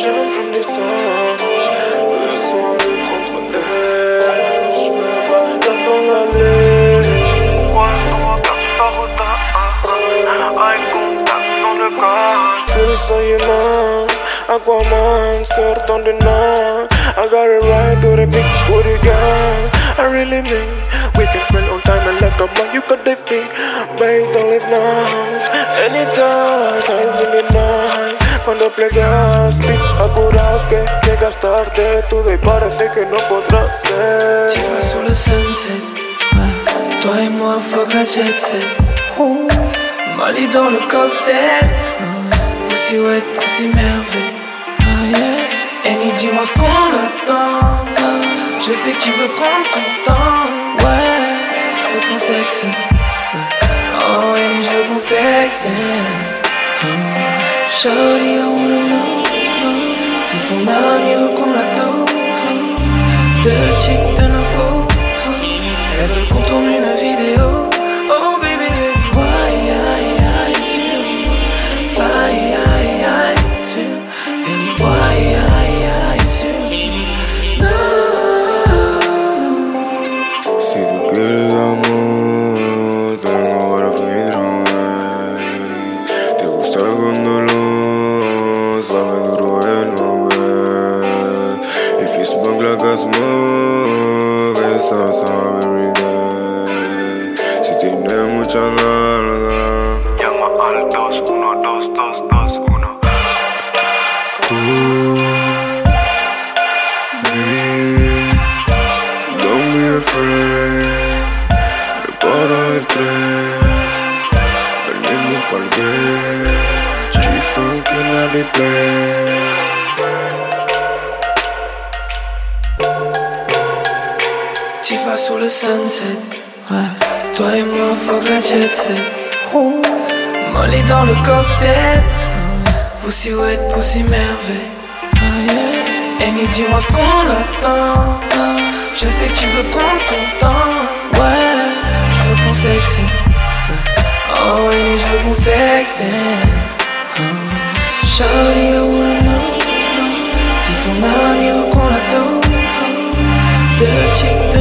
jump from the sun. Besoin de prendre air. Je me balade dans l'allée. Ouais, commentaire, tu pars au tas. Avec contact dans le corps. Tu. Aquaman, skirt on the night. I got it right to the big booty girl. I really mean, we can spend on time and let the money you the defeat. Babe, don't leave now. Anytime. Cuando plegas, speak apura que llegas tarde. Todo y parece que no podrá ser. Sur le sunset. Toi et moi, fuck la jet set. Molly dans le cocktail Pussy wet, pussy merveille oh, yeah. Annie, dis-moi ce qu'on attend Je sais que tu veux prendre ton temps Ouais, je veux qu'on sexe Oh Annie, je veux qu'on sexe oh. Shorty, I wanna know, know Si ton ami qu'on la oh. Deux chicks de l'info oh. Elles veulent qu'on tourne une Don't be afraid. Prepara el tren. Venimos pa'l bed. G-Funk in the play. Tu vas sur le sunset, ouais. Toi et moi, fuck la jet set. Oh. Molly dans le cocktail. Pussy wet, pussy merveille. Oh, yeah. Annie, dis-moi ce qu'on attend. Tu veux prendre ton temps. Ouais, je veux qu'on sexe. Oh, Annie, je veux qu'on sexe. Oh. Shawty, I wanna know, Si ton ami reprend la dos. Deux chicks